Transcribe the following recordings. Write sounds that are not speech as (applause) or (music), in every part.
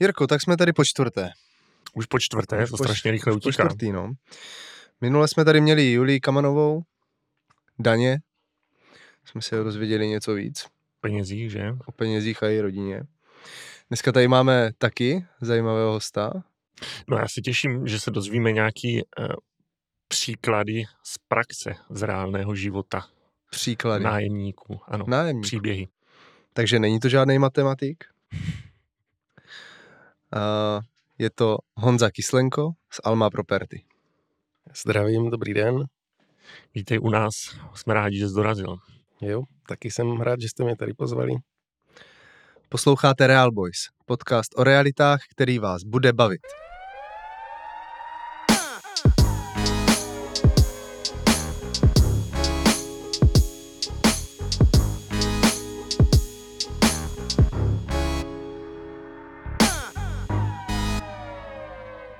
Jirko, tak jsme tady po čtvrté. Už po čtvrté, Už to po strašně rychle Už po utíká. čtvrtý, no. Minule jsme tady měli Julii Kamanovou, Daně, jsme se dozvěděli něco víc Penězí, že? o penězích a její rodině. Dneska tady máme taky zajímavého hosta. No já se těším, že se dozvíme nějaký uh, příklady z praxe, z reálného života Příklady. nájemníků. Ano, Nájemník. příběhy. Takže není to žádný matematik. (laughs) A je to Honza Kyslenko z Alma Property. Zdravím, dobrý den. Vítej u nás, jsme rádi, že jsi dorazil. Jo, taky jsem rád, že jste mě tady pozvali. Posloucháte Real Boys, podcast o realitách, který vás bude bavit.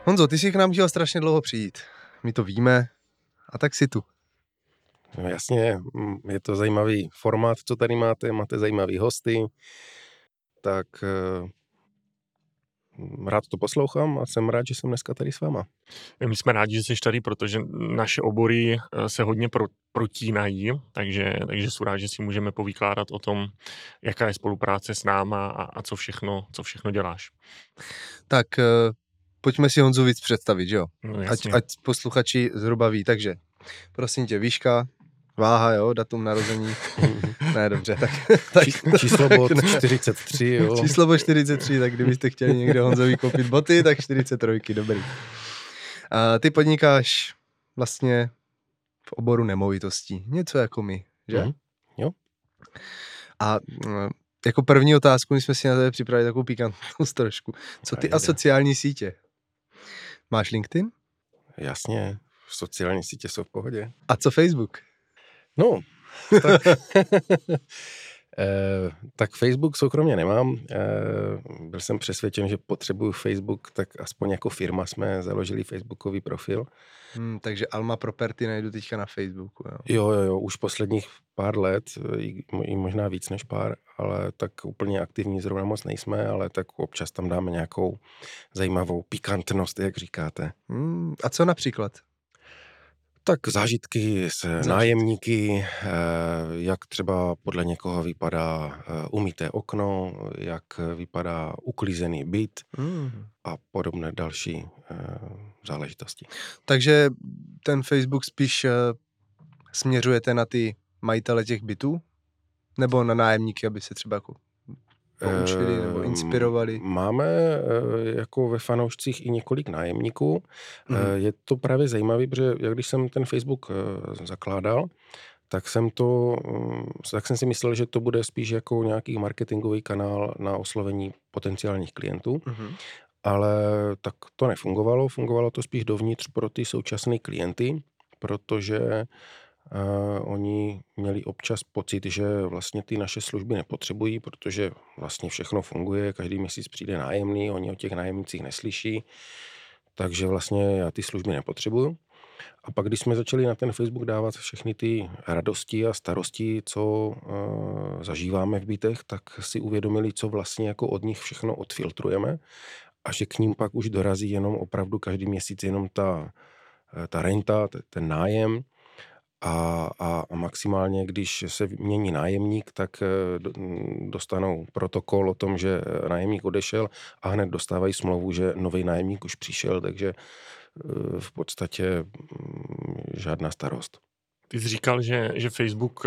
Honzo, ty jsi k nám chtěl strašně dlouho přijít. My to víme. A tak si tu. No, jasně, mm, je to zajímavý formát, co tady máte, máte zajímavý hosty, tak eh, rád to poslouchám a jsem rád, že jsem dneska tady s váma. My jsme rádi, že jsi tady, protože naše obory eh, se hodně pro, protínají, takže, takže jsou rád, že si můžeme povykládat o tom, jaká je spolupráce s náma a, a co, všechno, co všechno děláš. Tak eh, pojďme si Honzu víc představit, že jo? No, Ať, jasně. ať posluchači zhruba ví. Takže, prosím tě, výška, váha, jo, datum narození. (laughs) ne, dobře, tak, tak Či, číslo bod ne. 43, jo. Číslo bod 43, tak kdybyste chtěli někde Honzovi koupit boty, tak 43, dobrý. A ty podnikáš vlastně v oboru nemovitostí, něco jako my, že? Mhm, jo. A mm, jako první otázku, my jsme si na tebe připravili takovou pikantnost trošku. Co ty Ajde. a sociální sítě? Máš LinkedIn? Jasně, sociální sítě jsou v pohodě. A co Facebook? No, tak, (laughs) tak Facebook soukromně nemám. Eh, byl jsem přesvědčen, že potřebuju Facebook, tak aspoň jako firma jsme založili Facebookový profil. Hmm, takže Alma Property najdu teďka na Facebooku. Jo. Jo, jo, jo, už posledních pár let, i, i možná víc než pár, ale tak úplně aktivní zrovna moc nejsme, ale tak občas tam dáme nějakou zajímavou pikantnost, jak říkáte. Hmm, a co například? Tak zážitky s Zážitky. nájemníky, eh, jak třeba podle někoho vypadá eh, umyté okno, jak vypadá uklízený byt Hmm. a podobné další eh, záležitosti. Takže ten Facebook spíš směřujete na ty majitele těch bytů? Nebo na nájemníky, aby se třeba jako poučili nebo Eh, inspirovali? Máme eh, jako ve fanoušcích i několik nájemníků. Eh, Je to právě zajímavé, protože jak když jsem ten Facebook zakládal, tak jsem to, mm, tak jsem si myslel, že to bude spíš jako nějaký marketingový kanál na oslovení potenciálních klientů, Mhm. ale tak to nefungovalo. Fungovalo to spíš dovnitř pro ty současné klienty, protože Uh, oni měli občas pocit, že vlastně ty naše služby nepotřebují, protože vlastně všechno funguje, každý měsíc přijde nájemný, oni o těch nájemnících neslyší, takže vlastně já ty služby nepotřebuju. A pak, když jsme začali na ten Facebook dávat všechny ty radosti a starosti, co uh, zažíváme v bytech, tak si uvědomili, co vlastně jako od nich všechno odfiltrujeme a že k ním pak už dorazí jenom opravdu každý měsíc jenom ta, eh, ta renta, te- ten nájem, a, a, a maximálně, když se mění nájemník, tak eh, mm, dostanou protokol o tom, že eh, nájemník odešel a hned dostávají smlouvu, že nový nájemník už přišel, takže eh, v podstatě mm, žádná starost. Ty jsi říkal, že, že Facebook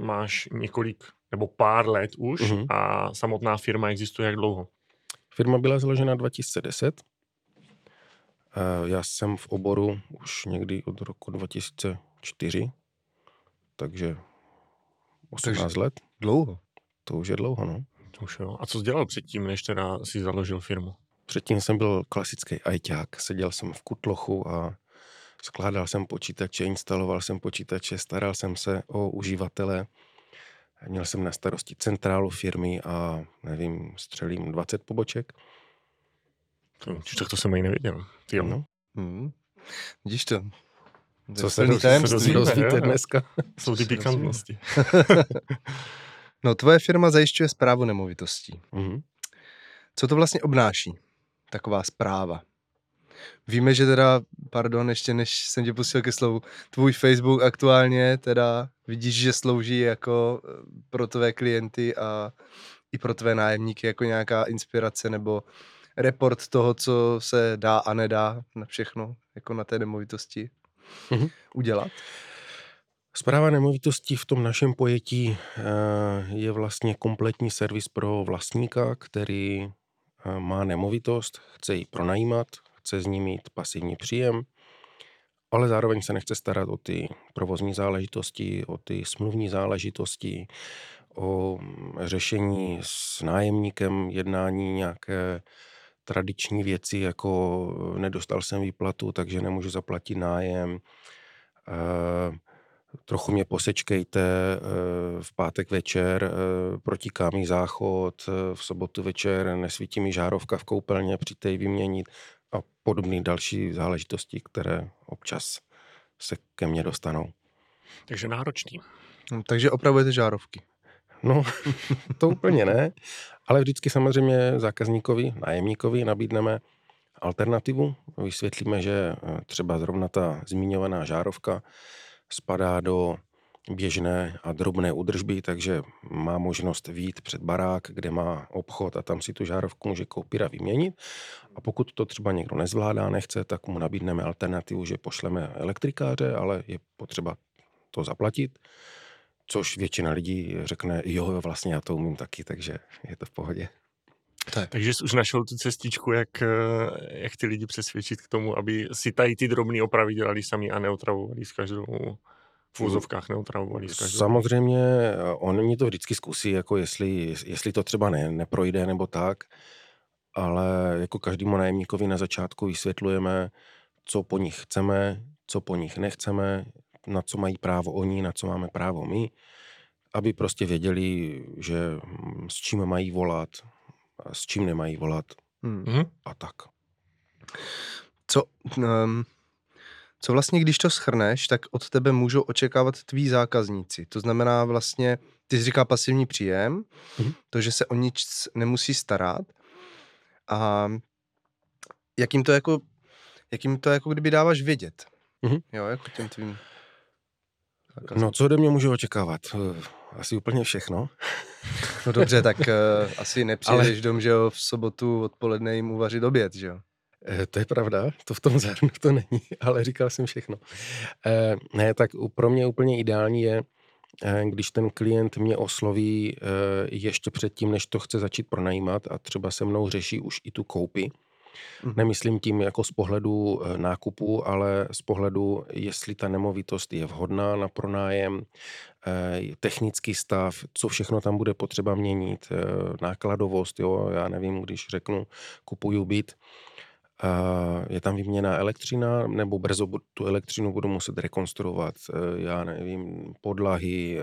máš několik nebo pár let už Mhm. a samotná firma existuje jak dlouho? Firma byla založena 2010. Eh, Já jsem v oboru už někdy od roku 2004, takže 18 let, Dlouho. to už je dlouho, no. To Už jo. A co jsi dělal předtím, než teda si založil firmu? Předtím jsem byl klasický ajťák, seděl jsem v kutlochu a skládal jsem počítače, instaloval jsem počítače, staral jsem se o uživatele, měl jsem na starosti centrálu firmy a nevím, střelím 20 poboček. Tak to jsem ani nevěděl. Ty jo. No, Hmm. Vidíš to? Co se, se dozvíme, dozvíte dneska? Jsou ty se pikantnosti. (laughs) No, tvoje firma zajišťuje zprávu nemovitostí. Mhm. Co to vlastně obnáší? taková zpráva. Víme, že teda, pardon, ještě než jsem tě pustil ke slovu, tvůj Facebook aktuálně teda vidíš, že slouží jako eh, pro tvé klienty a i pro tvé nájemníky jako nějaká inspirace nebo report toho, co se dá a nedá na všechno, jako na té nemovitosti mm-hmm. (laughs) udělat? Zpráva nemovitostí v tom našem pojetí eh, je vlastně kompletní servis pro vlastníka, který eh, má nemovitost, chce ji pronajímat, chce z ní mít pasivní příjem, ale zároveň se nechce starat o ty provozní záležitosti, o ty smluvní záležitosti, o řešení s nájemníkem, jednání nějaké tradiční věci, jako nedostal jsem výplatu, takže nemůžu zaplatit nájem, eh, trochu mě posečkejte, eh, v pátek večer eh, protíká mi záchod, v sobotu večer nesvítí mi žárovka v koupelně, přijďte ji vyměnit a podobné další záležitosti, které občas se ke mně dostanou. Takže náročný. No, takže opravujete žárovky. No, (laughs) to úplně ne, ale vždycky samozřejmě zákazníkovi, nájemníkovi nabídneme alternativu. Vysvětlíme, že eh, třeba zrovna ta zmiňovaná žárovka spadá do běžné a drobné údržby, takže má možnost výjít před barák, kde má obchod a tam si tu žárovku může koupit a vyměnit. A pokud to třeba někdo nezvládá, nechce, tak mu nabídneme alternativu, že pošleme elektrikáře, ale je potřeba to zaplatit což většina lidí řekne, jo, vlastně já to umím taky, takže je to v pohodě. Tak. Takže jsi už našel tu cestičku, jak, eh, jak ty lidi přesvědčit k tomu, aby si tady ty drobné opravy dělali sami a neotravovali s každou v úzovkách neotravovali s každou. Samozřejmě, oni to vždycky zkusí, jako jestli, jestli to třeba ne, neprojde nebo tak, ale jako každému nájemníkovi na začátku vysvětlujeme, co po nich chceme, co po nich nechceme, na co mají právo oni, na co máme právo my, aby prostě věděli, že hm, s čím mají volat, a s čím nemají volat hmm. a tak. Co, um, co vlastně, když to schrneš, tak od tebe můžou očekávat tví zákazníci. To znamená vlastně, ty jsi říkal pasivní příjem, hmm. to, že se o nic nemusí starat a jakým to jako, jakým to jako kdyby dáváš vědět. Hmm. Jo, jako těm tvým No, co ode mě můžu očekávat? Eh, asi úplně všechno. (laughs) No dobře, tak uh, asi nepřijdeš Ale... dom, že jo, v sobotu odpoledne jim uvařit oběd, že jo? E, to je pravda, to v tom zárnu to není, (laughs) ale říkal jsem všechno. E, ne, tak pro mě úplně ideální je, když ten klient mě osloví ještě předtím, než to chce začít pronajímat a třeba se mnou řeší už i tu koupi. Nemyslím tím jako z pohledu eh, nákupu, ale z pohledu, jestli ta nemovitost je vhodná na pronájem, eh, technický stav, co všechno tam bude potřeba měnit, eh, nákladovost, jo, já nevím, když řeknu, kupuju byt, je tam vyměná elektřina, nebo brzo tu elektřinu budu muset rekonstruovat, já nevím, podlahy,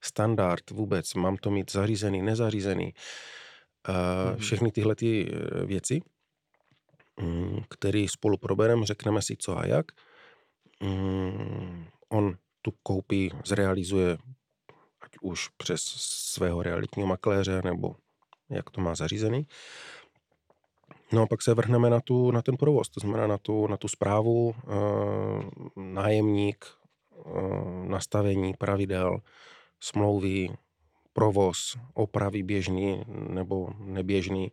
standard vůbec, mám to mít zařízený, nezařízený, mhm. všechny tyhle ty věci. Mm, který spolu probereme, řekneme si co a jak. Mm, on tu koupi zrealizuje ať už přes svého realitního makléře, nebo jak to má zařízený. No a pak se vrhneme na, tu, na ten provoz, to znamená na tu, na tu zprávu, e, nájemník, e, nastavení pravidel, smlouvy, provoz, opravy běžný nebo neběžný,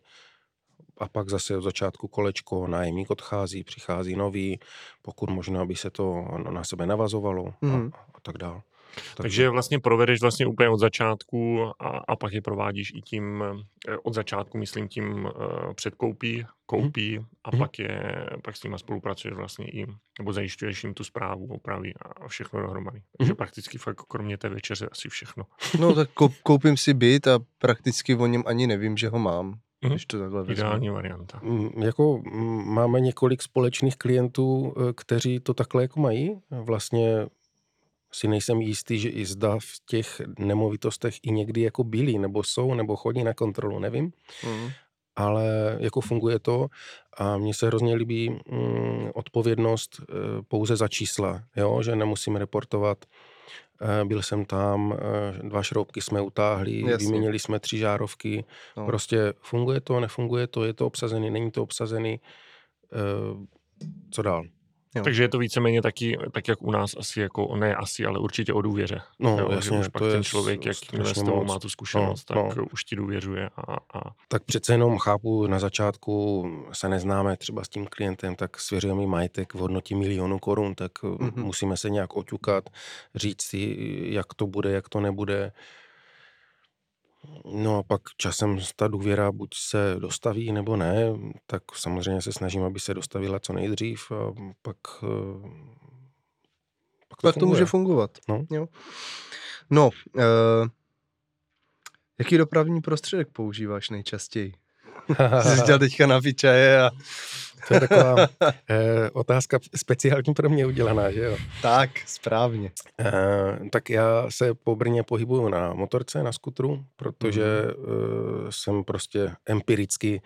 a pak zase od začátku kolečko, nájemník odchází, přichází nový, pokud možná by se to na sebe navazovalo mm. a, mhm. a tak dále. Tak Takže vlastně provedeš vlastně úplně od začátku a, a pak je provádíš i tím, eh, od začátku myslím tím uh, předkoupí, koupí hmm. a hmm. pak je, pak s nima spolupracuješ vlastně i, nebo zajišťuješ jim tu zprávu, opravy a všechno dohromady. Takže hmm. prakticky fakt kromě té večeře asi všechno. No tak koupím si byt a prakticky o něm ani nevím, že ho mám. Mm-hmm. Když to takhle Ideální varianta. Mm, jako mm, máme několik společných klientů, eh, kteří to takhle jako mají. Vlastně si nejsem jistý, že i zda v těch nemovitostech i někdy jako byli, nebo jsou, nebo chodí na kontrolu, nevím. Mm. Ale jako funguje to a mně se hrozně líbí mm, odpovědnost e, pouze za čísla, jo? že nemusím reportovat byl jsem tam, eh, dva šroubky jsme utáhli, Jasně. vyměnili jsme tři žárovky. No. Prostě funguje to, nefunguje to, je to obsazený, není to obsazený. Eh, co dál? Jo. Takže je to víceméně taky, tak jak u nás asi jako, ne asi, ale určitě o důvěře. No, jo, jasně, že už pak to je ten člověk, jakmile s tebou má tu zkušenost, No, tak no. už ti důvěřuje a, a Tak přece jenom chápu, na začátku se neznáme třeba s tím klientem, tak svěřuje mi majetek v hodnotě milionu korun, tak Mhm. mm-hmm. musíme se nějak oťukat, říct si, jak to bude, jak to nebude. No a pak časem ta důvěra buď se dostaví, nebo ne, tak samozřejmě se snažím, aby se dostavila co nejdřív a pak, eh, pak to Pak to může fungovat. No. Jo. No, uh, jaký dopravní prostředek používáš nejčastěji? (laughs) Jsi říkal teďka na čaje a (laughs) to je taková eh, otázka speciálně pro mě udělaná, že jo? tak, správně. Eh, tak já se po Brně pohybuju na motorce, na skutru, protože eh, jsem prostě empiricky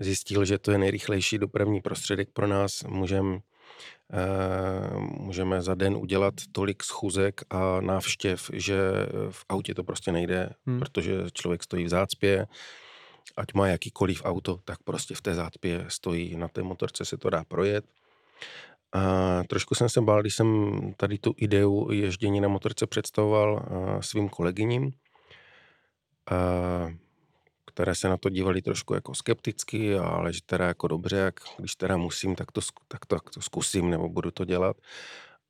zjistil, že to je nejrychlejší dopravní prostředek pro nás. Můžem, eh, můžeme za den udělat tolik schůzek a návštěv, že v autě to prostě nejde, Hmm. protože člověk stojí v zácpě, ať má jakýkoliv auto, tak prostě v té zácpě stojí, na té motorce se to dá projet. A trošku jsem se bál, když jsem tady tu ideu ježdění na motorce představoval svým kolegyním, a, které se na to dívali trošku jako skepticky, ale že teda jako dobře, jak když teda musím, tak to, tak to, tak to zkusím nebo budu to dělat.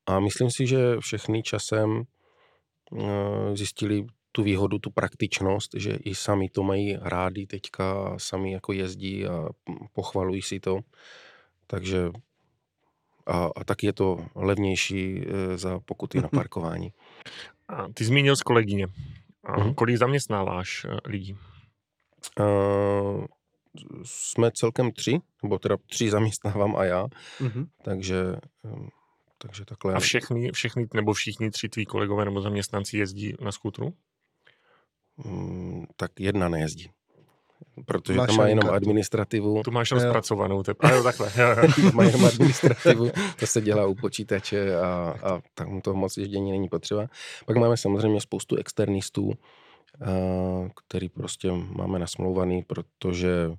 A myslím si, že všechny časem zjistili tu výhodu, tu praktičnost, že i sami to mají rádi teďka, sami jako jezdí a pochvalují si to. Takže a, a taky je to levnější eh, za pokuty na parkování. A ty zmínil z kolegyně. A Mhm. kolik zaměstnáváš eh, lidí? Uh, jsme celkem tři, nebo teda tři zaměstnávám a já, Mhm. takže, takže takhle. A všechny, všechny nebo všichni tři tví kolegové nebo zaměstnanci jezdí na skutru? Mm, tak jedna nejezdí. Protože Máš tam má jenom kartu. administrativu. Tu máš Jo. rozpracovanou. Te... A jo, takhle. (laughs) Má (laughs) jenom administrativu, to se dělá u počítače a, a tam to moc ježdění není potřeba. Pak máme samozřejmě spoustu externistů, který prostě máme nasmlouvaný, protože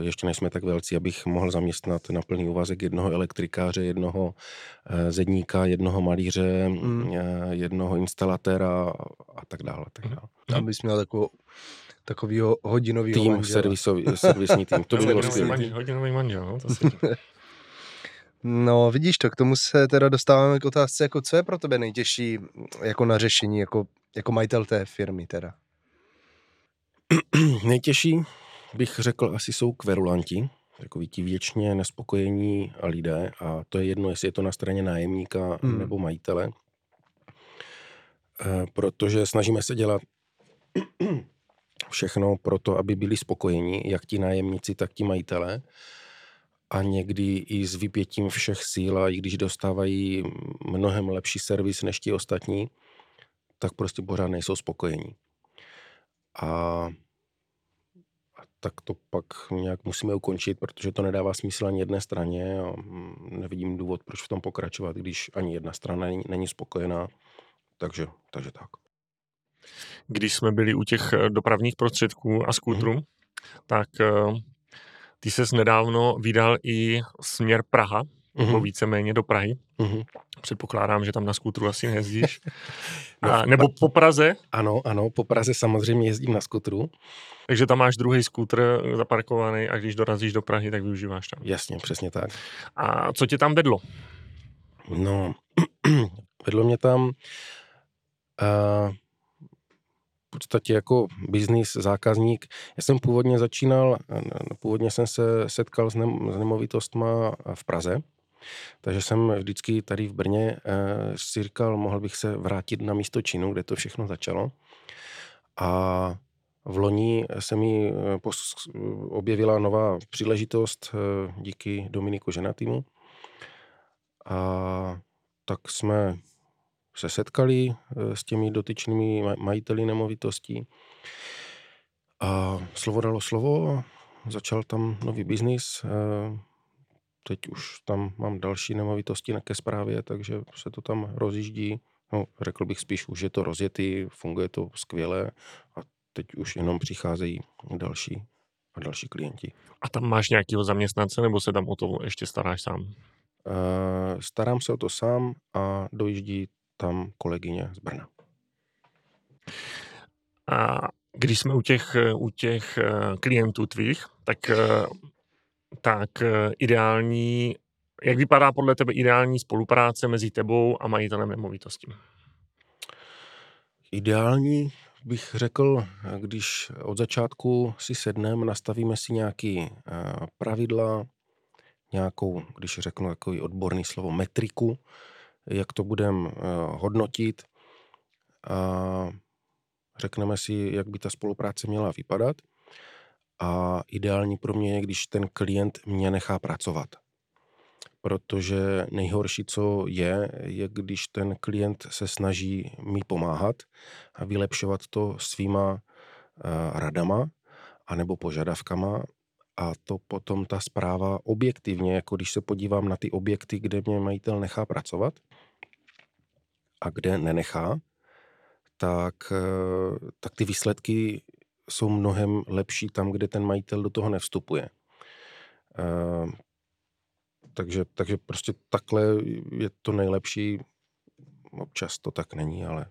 ještě nejsme tak velcí, abych mohl zaměstnat na plný úvazek jednoho elektrikáře, jednoho eh, zedníka, jednoho malíře, Mm. eh, jednoho instalatéra a tak dále. A tak dále. Abys měl takovou, takovýho hodinovýho Tým, manžela. servisový, servisní tým, to by bylo Hodinový skvělé. manžel, hodinový manžel, no, to si... (laughs) No, vidíš to, k tomu se teda dostáváme k otázce, jako co je pro tebe nejtěžší jako na řešení, jako, jako majitel té firmy teda. (clears throat) Nejtěžší bych řekl asi jsou kverulanti, takový ti věčně nespokojení lidé a to je jedno, jestli je to na straně nájemníka Hmm. nebo majitele, Eh, protože snažíme se dělat (clears throat) všechno pro to, aby byli spokojeni, jak ti nájemníci, tak ti majitele a někdy i s vypětím všech síl a i když dostávají mnohem lepší servis než ti ostatní, tak prostě pořád nejsou spokojení. A a tak to pak nějak musíme ukončit, protože to nedává smysl ani jedné straně a mm, nevidím důvod, proč v tom pokračovat, když ani jedna strana není, není spokojená. Takže, takže tak. Když jsme byli u těch eh, dopravních prostředků a skútrů, tak eh, ty ses nedávno vydal i směr Praha, nebo Mhm. víceméně do Prahy. Mhm. Předpokládám, že tam na skútru asi nejezdíš. (laughs) No, A, nebo po Praze, Ano, ano, po Praze samozřejmě jezdím na skutru. takže tam máš druhý skútr eh, zaparkovaný a když dorazíš do Prahy, tak využíváš tam. Jasně, přesně tak. A co tě tam vedlo? No, (clears throat) vedlo mě tam uh, v podstatě jako biznis, zákazník. Já jsem původně začínal, eh, původně jsem se setkal s, nem, s nemovitostma v Praze, takže jsem vždycky tady v Brně uh, si říkal, mohl bych se vrátit na místo činu, kde to všechno začalo. A v loni se mi eh, objevila nová příležitost eh, díky Dominiku Ženatýmu. A tak jsme se setkali eh, s těmi dotyčnými maj- majiteli nemovitostí. A slovo dalo slovo začal tam nový biznis. Teď už tam mám další nemovitosti ke správě, takže se to tam rozjíždí No, řekl bych spíš, už je to rozjetý, funguje to skvěle a teď už jenom přicházejí další a další klienti. A tam máš nějakého zaměstnance, nebo se tam o to ještě staráš sám? Uh, starám se o to sám a dojíždí tam kolegyně z Brna. A když jsme u těch, u těch eh, klientů tvých, tak, eh, tak eh, ideální, jak vypadá podle tebe ideální spolupráce mezi tebou a majitelem nemovitosti? Ideální bych řekl, když od začátku si sedneme, nastavíme si nějaké pravidla, nějakou, když řeknu takový odborný slovo, metriku, jak to budeme hodnotit. A řekneme si, jak by ta spolupráce měla vypadat. A ideální pro mě je, když ten klient mě nechá pracovat. Protože nejhorší, co je, je, když ten klient se snaží mi pomáhat a vylepšovat to svýma uh, radama anebo požadavkama a to potom ta zpráva objektivně, jako když se podívám na ty objekty, kde mě majitel nechá pracovat a kde nenechá, tak, eh, tak ty výsledky jsou mnohem lepší tam, kde ten majitel do toho nevstupuje. Uh, takže, takže prostě takhle je to nejlepší. Občas to tak není, ale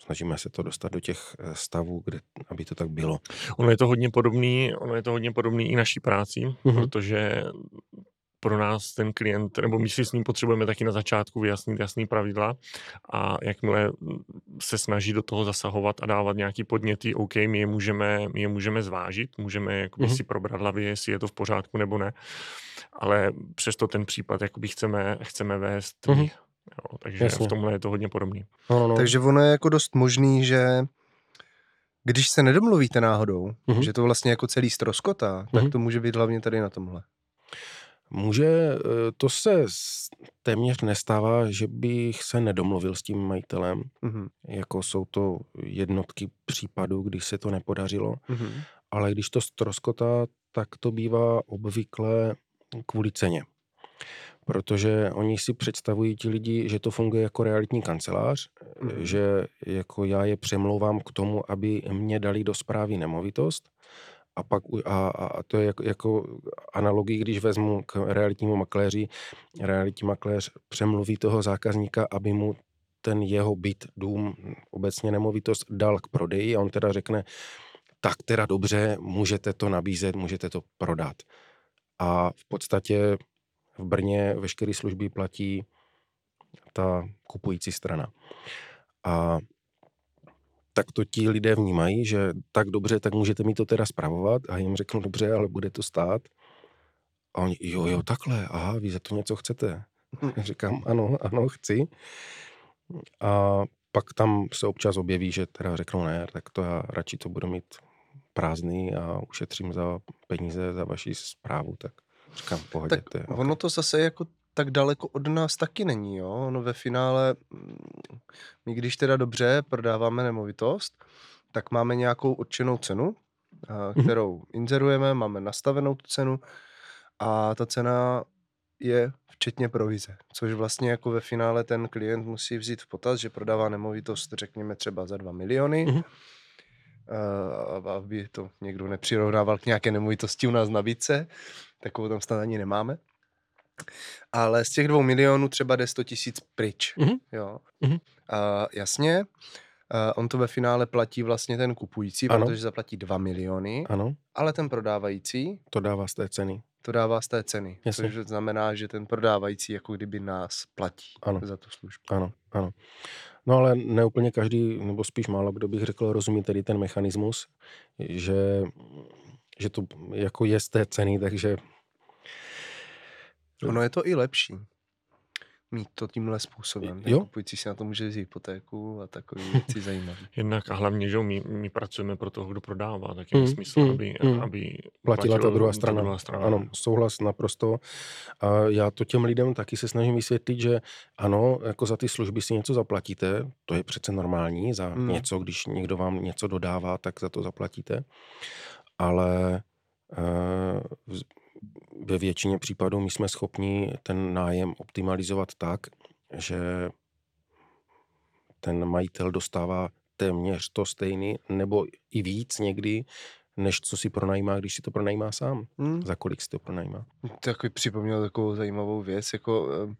snažíme se to dostat do těch eh, stavů, kde, aby to tak bylo. Ono je to hodně podobný, ono je to hodně podobný i naší práci, mm-hmm. protože pro nás ten klient, nebo my si s ním potřebujeme taky na začátku vyjasnit jasný pravidla a jakmile se snaží do toho zasahovat a dávat nějaký podněty, OK, my je můžeme, my je můžeme zvážit, můžeme jakoby mm-hmm. si probrat hlavě, jestli je to v pořádku nebo ne, ale přesto ten případ jakoby chceme, chceme vést mm-hmm. Jo, takže Jasně. v tomhle je to hodně podobný. No, no, no. Takže ono je jako dost možný, že když se nedomluvíte náhodou, mm-hmm. že to vlastně jako celý stroskota, tak mm-hmm. to může být hlavně tady na tomhle. Může, eh, to se téměř nestává, že bych se nedomluvil s tím majitelem. Mm-hmm. Jako jsou to jednotky případů, kdy se to nepodařilo. Mm-hmm. Ale když to stroskotá, tak to bývá obvykle kvůli ceně. Protože oni si představují ti lidi, že to funguje jako realitní kancelář, mm-hmm. že jako já je přemlouvám k tomu, aby mě dali do zprávy nemovitost a pak a, a to je jako, jako analogii, když vezmu k realitnímu makléři, realitní makléř přemluví toho zákazníka, aby mu ten jeho byt, dům, obecně nemovitost dal k prodeji a on teda řekne, tak teda dobře, můžete to nabízet, můžete to prodat. A v podstatě v Brně veškeré služby platí ta kupující strana. A tak to ti lidé vnímají, že tak dobře, tak můžete mi to teda spravovat a jim řeknu, dobře, ale bude to stát. A oni, jo, jo, takhle, aha, vy za to něco chcete. Říkám, ano, ano, chci. A pak tam se občas objeví, že teda řeknou ne, tak to já radši to budu mít prázdný a ušetřím za peníze za vaši zprávu, tak říkám, pohodě. Tak to je, ono to zase jako tak daleko od nás taky není, jo. No ve finále, mm, my když teda dobře prodáváme nemovitost, tak máme nějakou určenou cenu, mhm. kterou inzerujeme, máme nastavenou tu cenu a ta cena je včetně provize, což vlastně jako ve finále ten klient musí vzít v potaz, že prodává nemovitost, řekněme třeba za 2 miliony, mm-hmm. aby to někdo nepřirovnával k nějaké nemovitosti u nás na nabídce, takovou tam snad ani nemáme. Ale z těch dvou milionů třeba jde 100 tisíc pryč. Mm-hmm. Jo. Mm-hmm. A jasně, a on to ve finále platí vlastně ten kupující, ano. protože zaplatí 2 miliony, ano. ale ten prodávající... To dává z té ceny. To dává z té ceny, Jasně. což znamená, že ten prodávající jako kdyby nás platí ano. za tu službu. Ano, ano. No ale neúplně každý, nebo spíš málo kdo bych řekl, rozumí tedy ten mechanismus, že, že to jako je z té ceny, takže Ono je to i lepší mít to tímhle způsobem. Jo? Kupující si na to může vzít hypotéku a takové (laughs) věci zajímavé. Jednak a hlavně, že my, my pracujeme pro toho, kdo prodává, tak je mm, smysl, mm, aby, mm. aby platila ta druhá strana. druhá strana. Ano, souhlas naprosto. A já to těm lidem taky se snažím vysvětlit, že ano, jako za ty služby si něco zaplatíte, to je přece normální, za mm. něco, když někdo vám něco dodává, tak za to zaplatíte. Ale uh, ve většině případů my jsme schopni ten nájem optimalizovat tak, že ten majitel dostává téměř to stejný, nebo i víc někdy, než co si pronajímá, když si to pronajímá sám. Hmm. Za kolik si to pronajímá. To jako připomněl takovou zajímavou věc, jako em,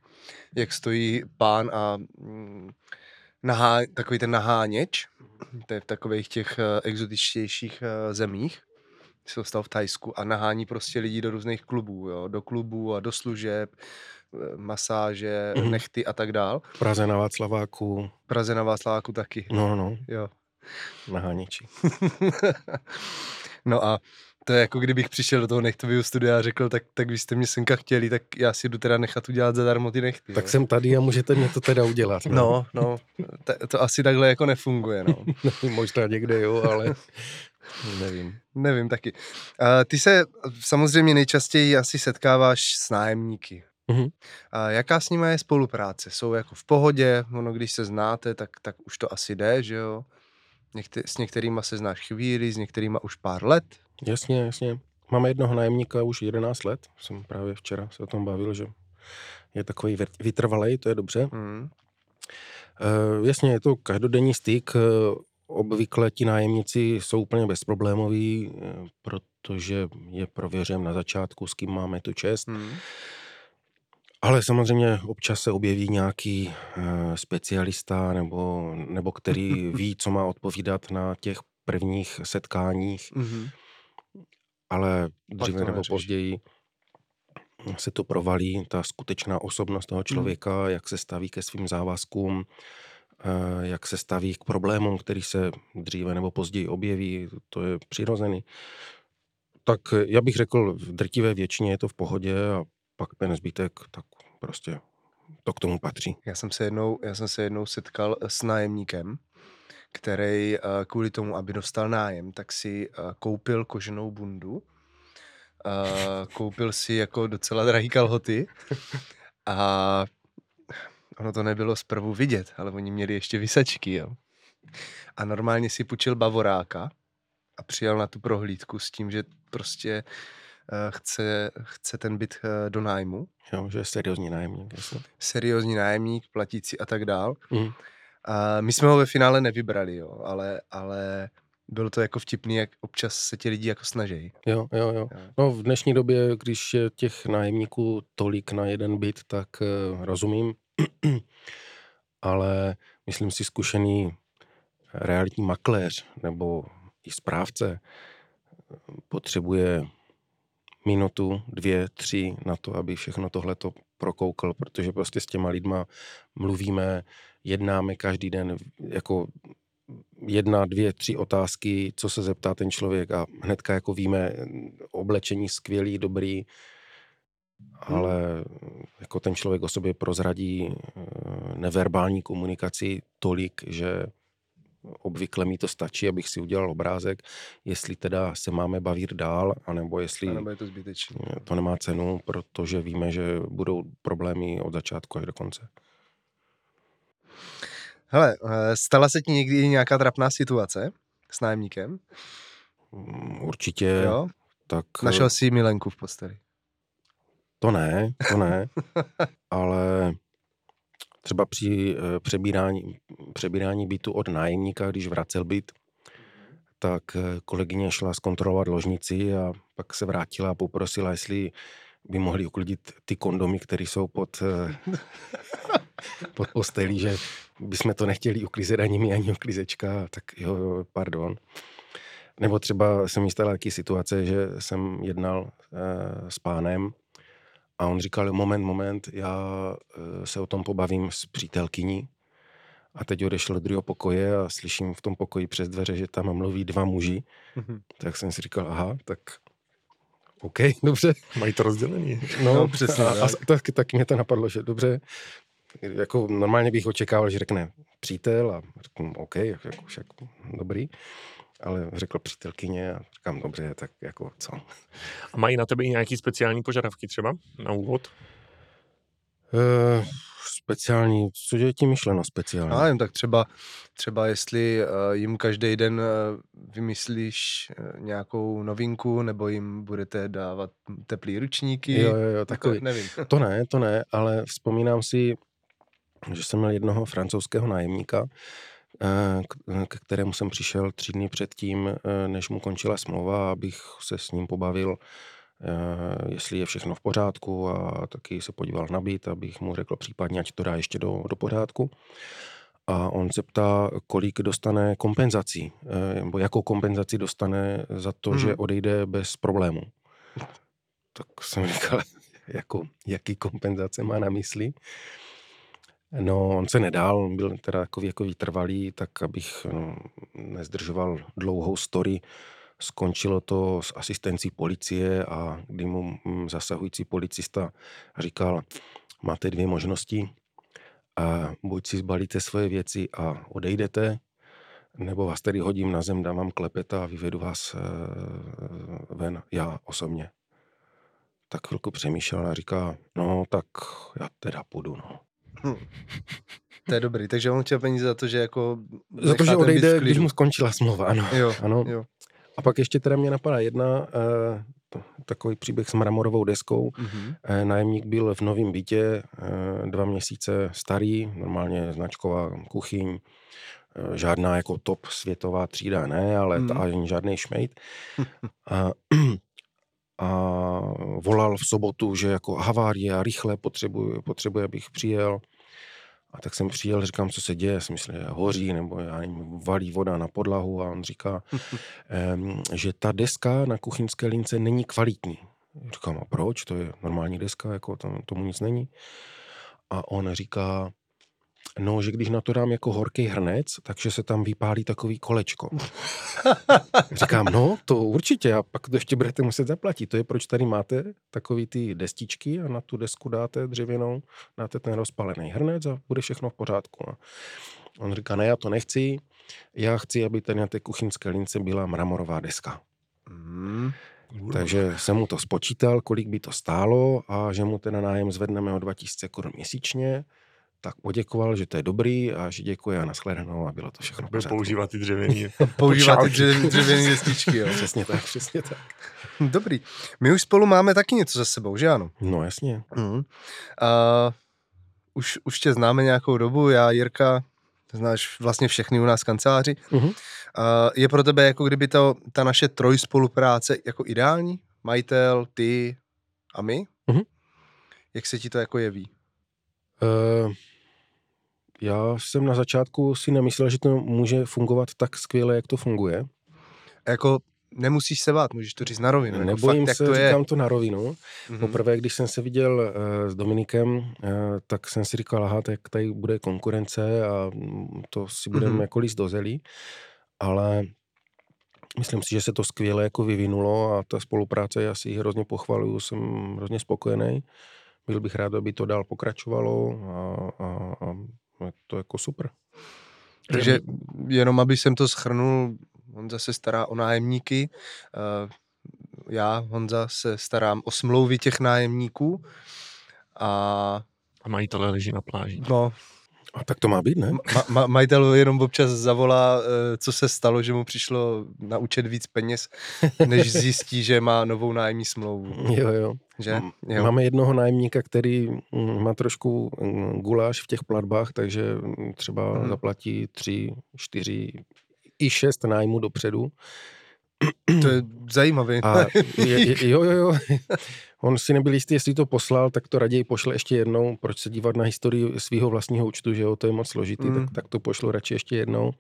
jak stojí pán a mm, nahá, takový ten naháněč, to je v takových těch eh, exotičtějších eh, zemích, se to stalo v Tajsku a nahání prostě lidi do různých klubů, jo, do klubů a do služeb, eh, masáže, Mhm. nechty a tak dál. Praze na Václaváku, Praze na Václaváku taky, no, no, no, jo. naháněči. (laughs) no a to je jako kdybych přišel do toho nechtového studia a řekl, tak, tak vy jste mě senka chtěli, tak já si jdu teda nechat udělat zadarmo ty nechty. Tak jo. jsem tady a můžete mě to teda udělat. No, no, to, to asi takhle jako nefunguje, no. (laughs) Nevím, možná někde jo, ale (laughs) nevím. Nevím taky. Ty se samozřejmě nejčastěji asi setkáváš s nájemníky. Mhm. A jaká s nimi je spolupráce? Jsou jako v pohodě, ono když se znáte, tak, tak už to asi jde, že jo? Někte, s některýma se znáš chvíli, s některýma už pár let. Jasně, jasně. Máme jednoho nájemníka už 11 let. Jsem právě včera se o tom bavil, že je takový vytrvalej, to je dobře. Mm. Uh, jasně, je to každodenní styk. Eh, Obvykle ti nájemníci jsou úplně bezproblémoví, eh, protože je prověřujeme na začátku, s kým máme tu čest. Mm. Ale samozřejmě občas se objeví nějaký uh, specialista, nebo, nebo který (laughs) ví, co má odpovídat na těch prvních setkáních, Mm. ale dříve nebo později se to provalí, ta skutečná osobnost toho člověka, jak se staví ke svým závazkům, eh, jak se staví k problémům, který se dříve nebo později objeví, to je přirozený. Tak eh, já bych řekl, v drtivé většině je to v pohodě a pak ten zbytek, tak prostě to k tomu patří. Já jsem se jednou, já jsem se jednou setkal s nájemníkem, který eh, kvůli tomu, aby dostal nájem, tak si eh, koupil koženou bundu, eh, koupil si jako docela drahý kalhoty (laughs) a ono to nebylo zprvu vidět, ale oni měli ještě vysačky, jo. A normálně si půjčil bavoráka a přijel na tu prohlídku s tím, že prostě eh, chce, chce ten byt eh, do nájmu. Jo, že je seriózní nájemník. Jasně. Seriózní nájemník, platící a tak dál. Mhm. A my jsme ho ve finále nevybrali, jo, ale, ale bylo to jako vtipný, jak občas se ti lidi jako snaží. Jo, jo, jo. No v dnešní době, když je těch nájemníků tolik na jeden byt, tak uh, rozumím. (clears throat) Ale myslím si zkušený realitní makléř nebo i správce potřebuje minutu, dvě, tři na to, aby všechno tohleto prokoukal, protože prostě s těma lidma mluvíme, jednáme každý den, jako jedna, dvě, tři otázky, co se zeptá ten člověk a hnedka jako víme, oblečení skvělý, dobrý, ale jako ten člověk o sobě prozradí eh, neverbální komunikaci tolik, že obvykle mi to stačí, abych si udělal obrázek, jestli teda se máme bavit dál, anebo jestli A nebo je to zbytečné. to nemá cenu, protože víme, že budou problémy od začátku až do konce. Hele, eh, stala se ti někdy nějaká trapná situace s nájemníkem? Mm, Určitě, Jo? tak Našel jsi milenku v posteli. To ne, to ne, (laughs) ale třeba při eh, přebírání, přebírání bytu od nájemníka, když vracel byt, tak eh, kolegyně šla zkontrolovat ložnici a pak se vrátila a poprosila, jestli by mohli uklidit ty kondomy, které jsou pod, eh, (laughs) pod postelí, že bychom to nechtěli uklízet ani my, ani uklízečka, tak jo, jo, pardon. Nebo třeba se mi stala taky situace, že jsem jednal eh, s pánem a on říkal, moment, moment, já eh, se o tom pobavím s přítelkyní. A teď odešel do druhého pokoje a slyším v tom pokoji přes dveře, že tam mluví dva muži. Tak jsem si říkal, aha, tak OK, (laughs) dobře. Mají to rozdělený. No, No, přesně A, a tak. tak, mě to napadlo, že dobře, jako normálně bych očekával, že řekne přítel a řeknu OK, jako však dobrý, ale řekl přítelkyně a říkám dobře, tak jako co. A mají na tebe i nějaký speciální požadavky třeba na úvod? E, speciální, co je tím myšleno speciální? Já tak třeba, třeba jestli uh, jim každý den uh, vymyslíš uh, nějakou novinku, nebo jim budete dávat teplý ručníky. Jo, jo, jo, Jako, takový. nevím. To ne, to ne, ale vzpomínám si, že jsem měl jednoho francouzského nájemníka, eh, k- k kterému jsem přišel tři dny předtím, eh, než mu končila smlouva, abych se s ním pobavil, eh, jestli je všechno v pořádku a taky se podíval na byt, abych mu řekl případně, ať to dá ještě do, do pořádku. A on se ptá, kolik dostane kompenzací, eh, nebo jakou kompenzaci dostane za to, že Mhm. odejde bez problémů. Tak jsem říkal, (laughs) jako, jaký kompenzace má na mysli. No, on se nedal, on byl teda takový jako vytrvalý, tak abych no, nezdržoval dlouhou story, skončilo to s asistencí policie a kdy mu mm, zasahující policista říkal, máte dvě možnosti, a buď si zbalíte svoje věci a odejdete, nebo vás tady hodím na zem, dám vám klepeta a vyvedu vás eh, ven, já osobně. Tak chvilku přemýšlel a říká, no tak já teda půjdu, no. (laughs) To je dobrý, takže on chtěl peníze za to, že jako... Za to, že odejde, když mu skončila smlouva, ano. Jo, ano. jo. A pak ještě teda mě napadá jedna, eh, to, takový příběh s mramorovou deskou. Mhm. Eh, nájemník byl v novém bytě, eh, dva měsíce starý, normálně značková kuchyň, eh, žádná jako top světová třída ne, ale Mhm. ta, ani žádný šmejt. (laughs) A, (clears throat) a volal v sobotu, že jako havárie a rychle potřebuje, potřebuje, abych přijel. A tak jsem přijel, říkám, co se děje, jsem myslel, že hoří, nebo já nevím, valí voda na podlahu a on říká, (laughs) em, že ta deska na kuchyňské lince není kvalitní. Říkám, a proč? To je normální deska, jako tam, tomu nic není. A on říká, no, že když na to dám jako horký hrnec, takže se tam vypálí takový kolečko. Říkám, no, to určitě, a pak to ještě budete muset zaplatit. To je, proč tady máte takový ty destičky a na tu desku dáte dřevěnou, dáte ten rozpalený hrnec a bude všechno v pořádku. A on říká, ne, já to nechci, já chci, aby tady na té kuchyňské lince byla mramorová deska. Mm. Takže jsem mu to spočítal, kolik by to stálo a že mu ten nájem zvedneme o 2000 korun měsíčně, tak poděkoval, že to je dobrý a že děkuje a nashledanou a bylo to všechno pořádku. používat ty dřevěný. (laughs) (laughs) Používá ty dřevěný, dřevěný destičky, jo. (laughs) Přesně tak, přesně tak. Dobrý. My už spolu máme taky něco za sebou, že ano? No jasně. Mhm. A už, už tě známe nějakou dobu, já, Jirka, znáš vlastně všechny u nás v kanceláři. Mhm. A je pro tebe jako kdyby to, ta naše trojspolupráce jako ideální? Majitel, ty a my? Mhm. Jak se ti to jako jeví? Uh, já jsem na začátku si nemyslel, že to může fungovat tak skvěle, jak to funguje. Jako nemusíš se bát, můžeš to říct na rovinu. Jako Nebojím fakt, jak se, to je. říkám to na rovinu. Mhm. Poprvé, když jsem se viděl uh, s Dominikem, uh, tak jsem si říkal, aha, tak tady bude konkurence a mm, to si budeme Mhm. jako líst do zelí. Ale myslím si, že se to skvěle jako vyvinulo a ta spolupráce, já si ji hrozně pochvaluju, jsem hrozně spokojený. Byl bych rád, aby to dál pokračovalo a, a, a je to jako super. Takže jenom, aby jsem to schrnul, Honza se stará o nájemníky, eh, já, Honza, se starám o smlouvy těch nájemníků a A majitele leží na pláži. no, A tak to má být, ne? ma, ma, majitel jenom občas zavolá, eh, co se stalo, že mu přišlo na účet víc peněz, než zjistí, že má novou nájemní smlouvu. Jo, jo. Že? Jo. Máme jednoho nájemníka, který mm, má trošku mm, guláš v těch platbách, takže mm, třeba Mhm. zaplatí tři, čtyři i šest nájmů dopředu. To je zajímavé. A (laughs) je, je, jo, jo, jo. On si nebyl jistý, jestli to poslal, tak to raději pošle ještě jednou. Proč se dívat na historii svého vlastního účtu, že jo, to je moc složitý, Mm. tak, tak to pošlu radši ještě jednou.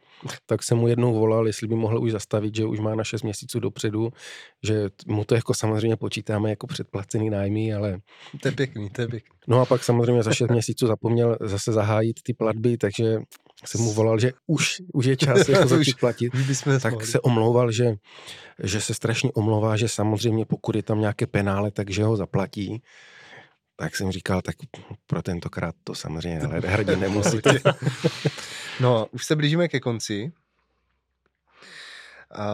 Tak jsem mu jednou volal, jestli by mohl už zastavit, že už má na 6 měsíců dopředu, že mu to jako samozřejmě počítáme jako předplacený nájmy, ale to je pěkný, to je pěkný. No a pak samozřejmě za 6 měsíců zapomněl zase zahájit ty platby, takže jsem mu volal, že už, už je čas jako (laughs) Už. začít platit. Tak mohli. se omlouval, že, že se strašně omlouvá, že samozřejmě pokud je tam nějaké penále, takže ho zaplatí. Tak jsem říkal, tak pro tentokrát to samozřejmě ale hrdě nemusíte. (laughs) No, už se blížíme ke konci. A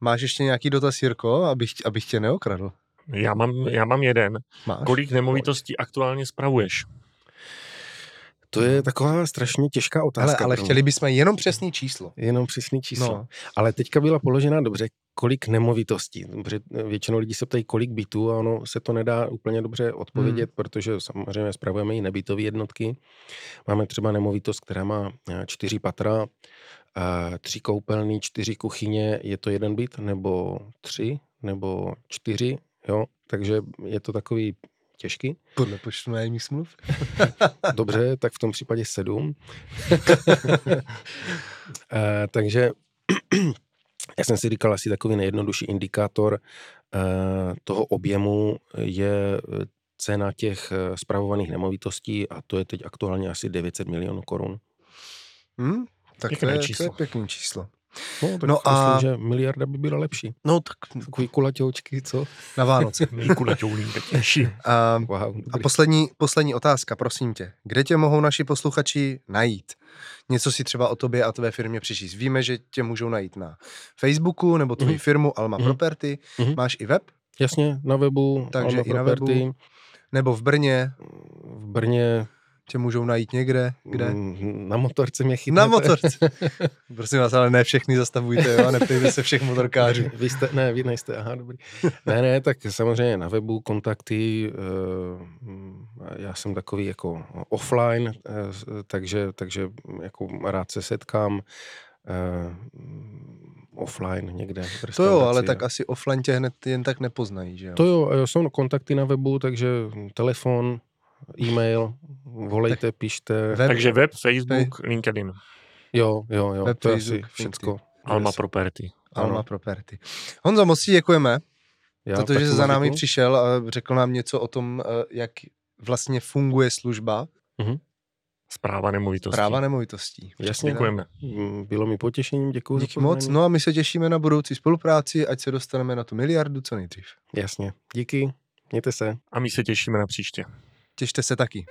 máš ještě nějaký dotaz, Jirko, abych, abych tě neokradl? Já mám, já mám jeden. Máš? Kolik nemovitostí aktuálně spravuješ? To je taková strašně těžká Ale, otázka. ale mě. chtěli bychom jenom přesný číslo. Jenom přesný číslo. No, Ale teďka byla položena dobře. kolik nemovitostí. Protože většinou lidí se ptají, kolik bytů a ono se to nedá úplně dobře odpovědět, hmm. protože samozřejmě spravujeme i nebytové jednotky. Máme třeba nemovitost, která má eh, čtyři patra, a tři koupelny, čtyři kuchyně, je to jeden byt, nebo tři, nebo čtyři, jo, takže je to takový těžký. Podle počtu nájemních smluv. (laughs) Dobře, tak v tom případě sedm. (laughs) e, takže (clears throat) já jsem si říkal, asi takový nejjednodušší indikátor e, toho objemu je cena těch spravovaných nemovitostí a to je teď aktuálně asi 900 milionů korun. Hmm, tak to je, to je pěkný číslo. No, tak no myslím, a... že miliarda by byla lepší. No tak... Takový kulaťoučky, co? Na Vánoce. (laughs) a, wow, a poslední, poslední otázka, prosím tě. Kde tě mohou naši posluchači najít? Něco si třeba o tobě a tvé firmě přečíst. Víme, že tě můžou najít na Facebooku nebo tvoji mm-hmm. firmu Alma mm-hmm. Property. Mm-hmm. Máš i web? Jasně, na webu Takže Alma i na webu. Nebo v Brně? V Brně tě můžou najít někde? Kde? Mm, na motorce mě chytnete. Na motorce. (laughs) Prosím vás, ale ne všechny zastavujte, jo? neptejte se všech motorkářů. Vy jste, ne, vy nejste, aha, dobrý. Ne, ne, tak samozřejmě na webu kontakty, eh, já jsem takový jako offline, eh, takže, takže jako rád se setkám, eh, offline někde. To jo, ale tak asi offline tě hned jen tak nepoznají, že jo? To jo, jsou kontakty na webu, takže telefon, e-mail, volejte, tak, píšte. Web, Takže web, Facebook, web. LinkedIn. Jo, jo, jo, web, to je asi všecko. Alma Property. Alma ano. Property. Honzo, moc ti děkujeme, Já protože jsi za námi děkuju. přišel a řekl nám něco o tom, eh, jak vlastně funguje služba. Uh-huh. Zpráva nemovitostí. Zpráva nemovitostí. Jasně, děkujeme. Mm, bylo mi potěšením, děkuji Díky moc. No a my se těšíme na budoucí spolupráci, ať se dostaneme na tu miliardu co nejdřív. Jasně. Díky. Mějte se. A my se těšíme na příště. Těšte se taky.